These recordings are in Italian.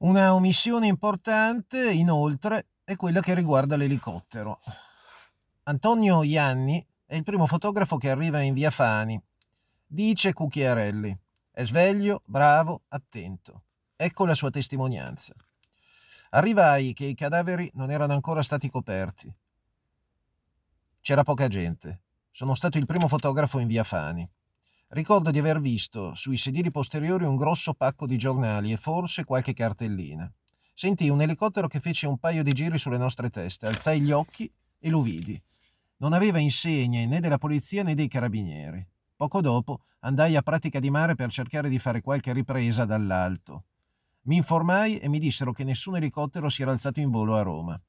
Una omissione importante, inoltre, è quella che riguarda l'elicottero. Antonio Ianni è il primo fotografo che arriva in via Fani. Dice Cucchiarelli. È sveglio, bravo, attento. Ecco la sua testimonianza. Arrivai che i cadaveri non erano ancora stati coperti. C'era poca gente. Sono stato il primo fotografo in via Fani. Ricordo di aver visto sui sedili posteriori un grosso pacco di giornali e forse qualche cartellina. Sentii un elicottero che fece un paio di giri sulle nostre teste, alzai gli occhi e lo vidi. Non aveva insegne né della polizia né dei carabinieri. Poco dopo andai a pratica di mare per cercare di fare qualche ripresa dall'alto. Mi informai e mi dissero che nessun elicottero si era alzato in volo a Roma.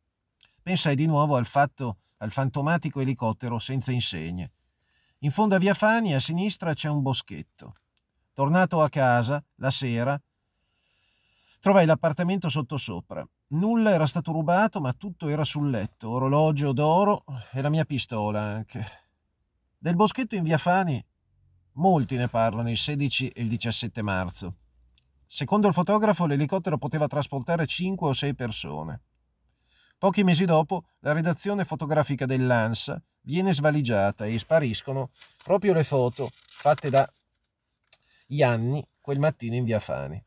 Pensai di nuovo al fatto, al fantomatico elicottero senza insegne in fondo a via Fani, a sinistra, c'è un boschetto. Tornato a casa, la sera, trovai l'appartamento sottosopra. Nulla era stato rubato, ma tutto era sul letto, orologio d'oro e la mia pistola anche. Del boschetto in via Fani molti ne parlano il 16 e il 17 marzo. Secondo il fotografo l'elicottero poteva trasportare 5 o 6 persone. Pochi mesi dopo, la redazione fotografica dell'ANSA viene svaligiata e spariscono proprio le foto fatte da Ianni quel mattino in via Fani.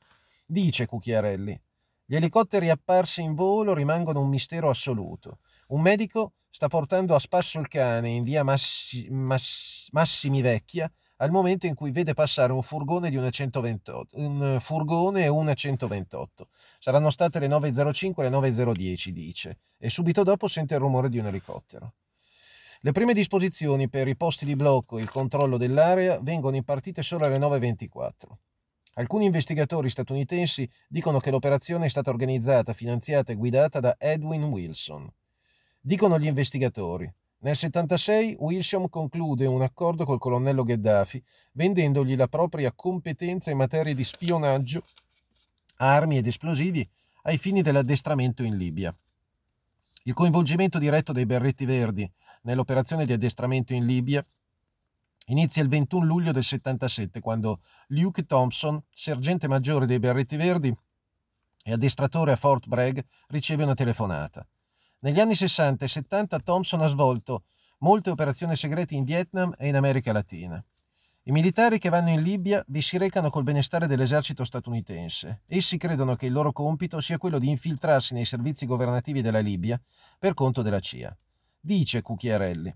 Dice Cucchiarelli, gli elicotteri apparsi in volo rimangono un mistero assoluto. Un medico sta portando a spasso il cane in via Massi, Mass, Massimi Vecchia al momento in cui vede passare un furgone, di una 128, un furgone e una 128. Saranno state le 9.05 e le 9.010, dice, e subito dopo sente il rumore di un elicottero. Le prime disposizioni per i posti di blocco e il controllo dell'area vengono impartite solo alle 9.24. Alcuni investigatori statunitensi dicono che l'operazione è stata organizzata, finanziata e guidata da Edwin Wilson. Dicono gli investigatori, nel 76 Wilson conclude un accordo col colonnello Gheddafi, vendendogli la propria competenza in materia di spionaggio, armi ed esplosivi ai fini dell'addestramento in Libia. Il coinvolgimento diretto dei Berretti Verdi nell'operazione di addestramento in Libia inizia il 21 luglio del 77, quando Luke Thompson, sergente maggiore dei Berretti Verdi e addestratore a Fort Bragg, riceve una telefonata. Negli anni 60 e 70 Thompson ha svolto molte operazioni segrete in Vietnam e in America Latina. I militari che vanno in Libia vi si recano col benestare dell'esercito statunitense. Essi credono che il loro compito sia quello di infiltrarsi nei servizi governativi della Libia per conto della CIA. Dice Cucchiarelli.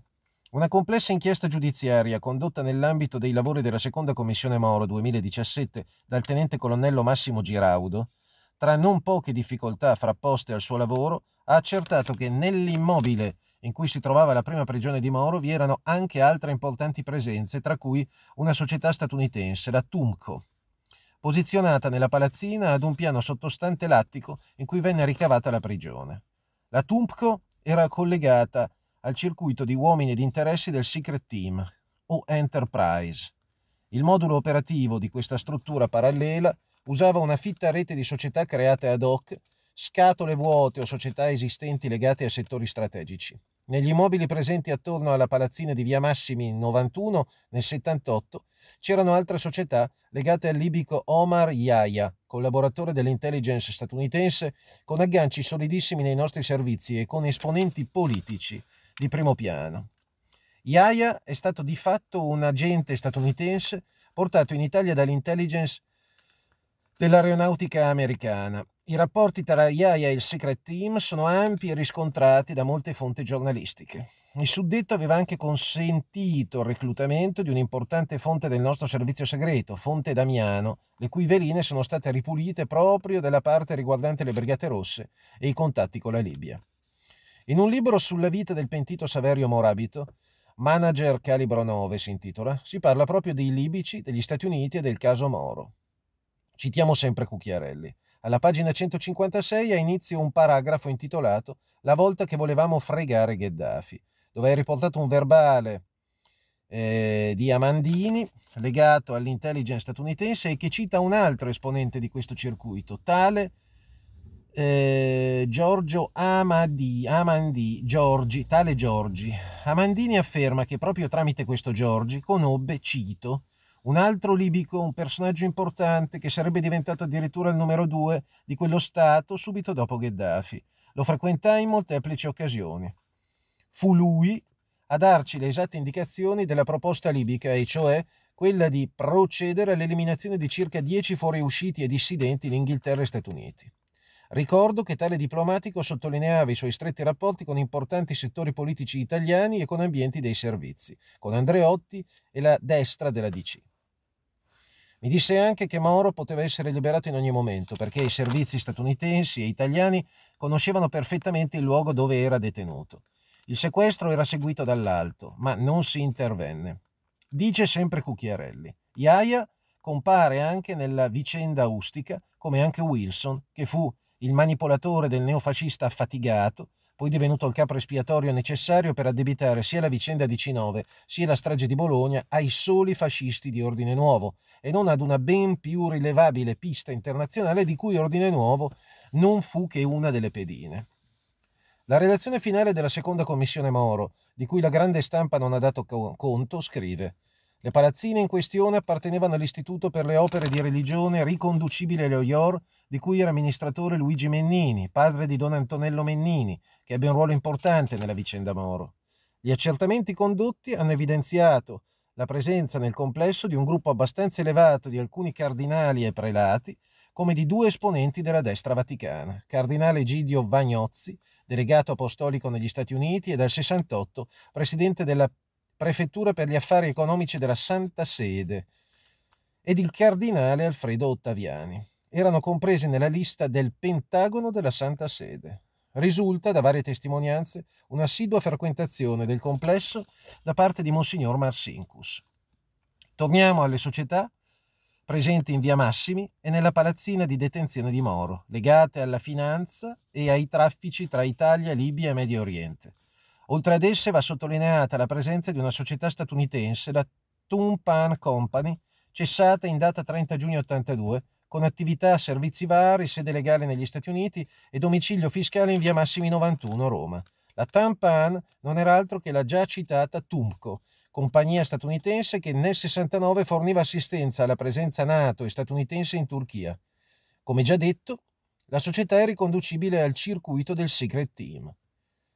Una complessa inchiesta giudiziaria condotta nell'ambito dei lavori della seconda commissione Moro 2017 dal tenente colonnello Massimo Giraudo, tra non poche difficoltà frapposte al suo lavoro, ha accertato che nell'immobile in cui si trovava la prima prigione di Moro vi erano anche altre importanti presenze, tra cui una società statunitense, la Tumco, posizionata nella palazzina ad un piano sottostante l'attico in cui venne ricavata la prigione. La Tumco era collegata al circuito di uomini ed interessi del Secret Team, o Enterprise. Il modulo operativo di questa struttura parallela usava una fitta rete di società create ad hoc scatole vuote o società esistenti legate a settori strategici. Negli immobili presenti attorno alla palazzina di Via Massimi 91 nel 78 c'erano altre società legate al libico Omar Yahya, collaboratore dell'intelligence statunitense, con agganci solidissimi nei nostri servizi e con esponenti politici di primo piano. Yahya è stato di fatto un agente statunitense portato in Italia dall'intelligence dell'aeronautica americana i rapporti tra Yaya e il Secret Team sono ampi e riscontrati da molte fonti giornalistiche. Il suddetto aveva anche consentito il reclutamento di un'importante fonte del nostro servizio segreto, Fonte Damiano, le cui veline sono state ripulite proprio dalla parte riguardante le Brigate Rosse e i contatti con la Libia. In un libro sulla vita del pentito Saverio Morabito, Manager Calibro 9 si intitola, si parla proprio dei libici, degli Stati Uniti e del caso Moro. Citiamo sempre Cucchiarelli. Alla pagina 156 ha inizio un paragrafo intitolato La volta che volevamo fregare Gheddafi, dove è riportato un verbale eh, di Amandini legato all'intelligence statunitense e che cita un altro esponente di questo circuito, tale eh, Giorgio Amadi, Amandi, Giorgi, tale Giorgi. Amandini afferma che proprio tramite questo Giorgi conobbe, cito, Un altro libico, un personaggio importante che sarebbe diventato addirittura il numero due di quello Stato subito dopo Gheddafi. Lo frequentai in molteplici occasioni. Fu lui a darci le esatte indicazioni della proposta libica, e cioè quella di procedere all'eliminazione di circa 10 fuoriusciti e dissidenti in Inghilterra e Stati Uniti. Ricordo che tale diplomatico sottolineava i suoi stretti rapporti con importanti settori politici italiani e con ambienti dei servizi, con Andreotti e la destra della DC. Mi disse anche che Moro poteva essere liberato in ogni momento perché i servizi statunitensi e italiani conoscevano perfettamente il luogo dove era detenuto. Il sequestro era seguito dall'alto, ma non si intervenne. Dice sempre Cucchiarelli. Iaia compare anche nella vicenda ustica, come anche Wilson, che fu il manipolatore del neofascista affatigato, poi divenuto il capo espiatorio necessario per addebitare sia la vicenda di C9 sia la strage di Bologna ai soli fascisti di Ordine Nuovo e non ad una ben più rilevabile pista internazionale di cui Ordine Nuovo non fu che una delle pedine. La redazione finale della seconda commissione Moro, di cui la grande stampa non ha dato conto, scrive le palazzine in questione appartenevano all'Istituto per le opere di religione riconducibile alle OIOR, di cui era amministratore Luigi Mennini, padre di Don Antonello Mennini, che ebbe un ruolo importante nella vicenda Moro. Gli accertamenti condotti hanno evidenziato la presenza nel complesso di un gruppo abbastanza elevato di alcuni cardinali e prelati, come di due esponenti della destra vaticana, cardinale Gidio Vagnozzi delegato apostolico negli Stati Uniti e dal 68 presidente della Prefettura per gli affari economici della Santa Sede, ed il cardinale Alfredo Ottaviani. Erano compresi nella lista del Pentagono della Santa Sede. Risulta da varie testimonianze un'assidua frequentazione del complesso da parte di Monsignor Marsincus. Torniamo alle società presenti in via Massimi e nella palazzina di detenzione di Moro, legate alla finanza e ai traffici tra Italia, Libia e Medio Oriente. Oltre ad esse va sottolineata la presenza di una società statunitense, la Tumpan Company, cessata in data 30 giugno 82, con attività, servizi vari, sede legale negli Stati Uniti e domicilio fiscale in via Massimi 91, Roma. La Tampan non era altro che la già citata Tumco, compagnia statunitense che nel 69 forniva assistenza alla presenza NATO e statunitense in Turchia. Come già detto, la società è riconducibile al circuito del Secret Team.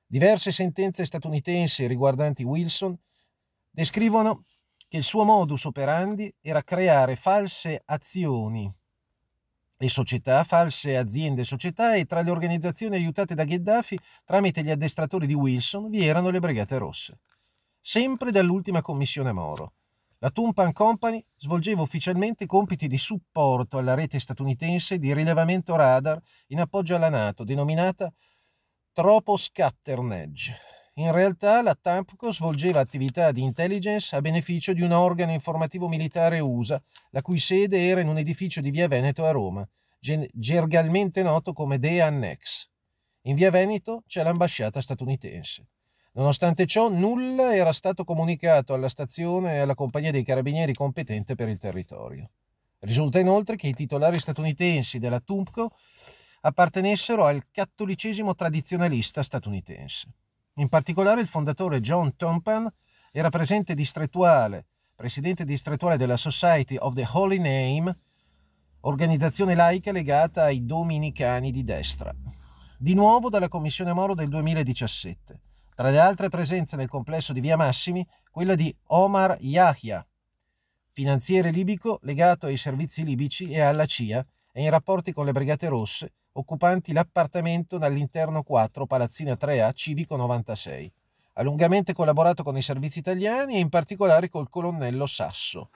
Diverse sentenze statunitensi riguardanti Wilson descrivono che il suo modus operandi era creare false azioni e società, false aziende e società e tra le organizzazioni aiutate da Gheddafi tramite gli addestratori di Wilson vi erano le Brigate Rosse sempre dall'ultima commissione Moro. La Tumpan Company svolgeva ufficialmente compiti di supporto alla rete statunitense di rilevamento radar in appoggio alla NATO, denominata Troposcatternedge. In realtà la TAMPCO svolgeva attività di intelligence a beneficio di un organo informativo militare USA, la cui sede era in un edificio di Via Veneto a Roma, gergalmente noto come The Annex. In Via Veneto c'è l'ambasciata statunitense. Nonostante ciò, nulla era stato comunicato alla stazione e alla compagnia dei carabinieri competente per il territorio. Risulta inoltre che i titolari statunitensi della TUMPCO appartenessero al cattolicesimo tradizionalista statunitense. In particolare il fondatore John Tompan era presidente distrettuale, presidente distrettuale della Society of the Holy Name, organizzazione laica legata ai dominicani di destra. Di nuovo dalla Commissione Moro del 2017 tra le altre presenze nel complesso di Via Massimi, quella di Omar Yahya, finanziere libico legato ai servizi libici e alla CIA e in rapporti con le Brigate Rosse, occupanti l'appartamento dall'interno 4 Palazzina 3A Civico 96. Ha lungamente collaborato con i servizi italiani e in particolare col colonnello Sasso.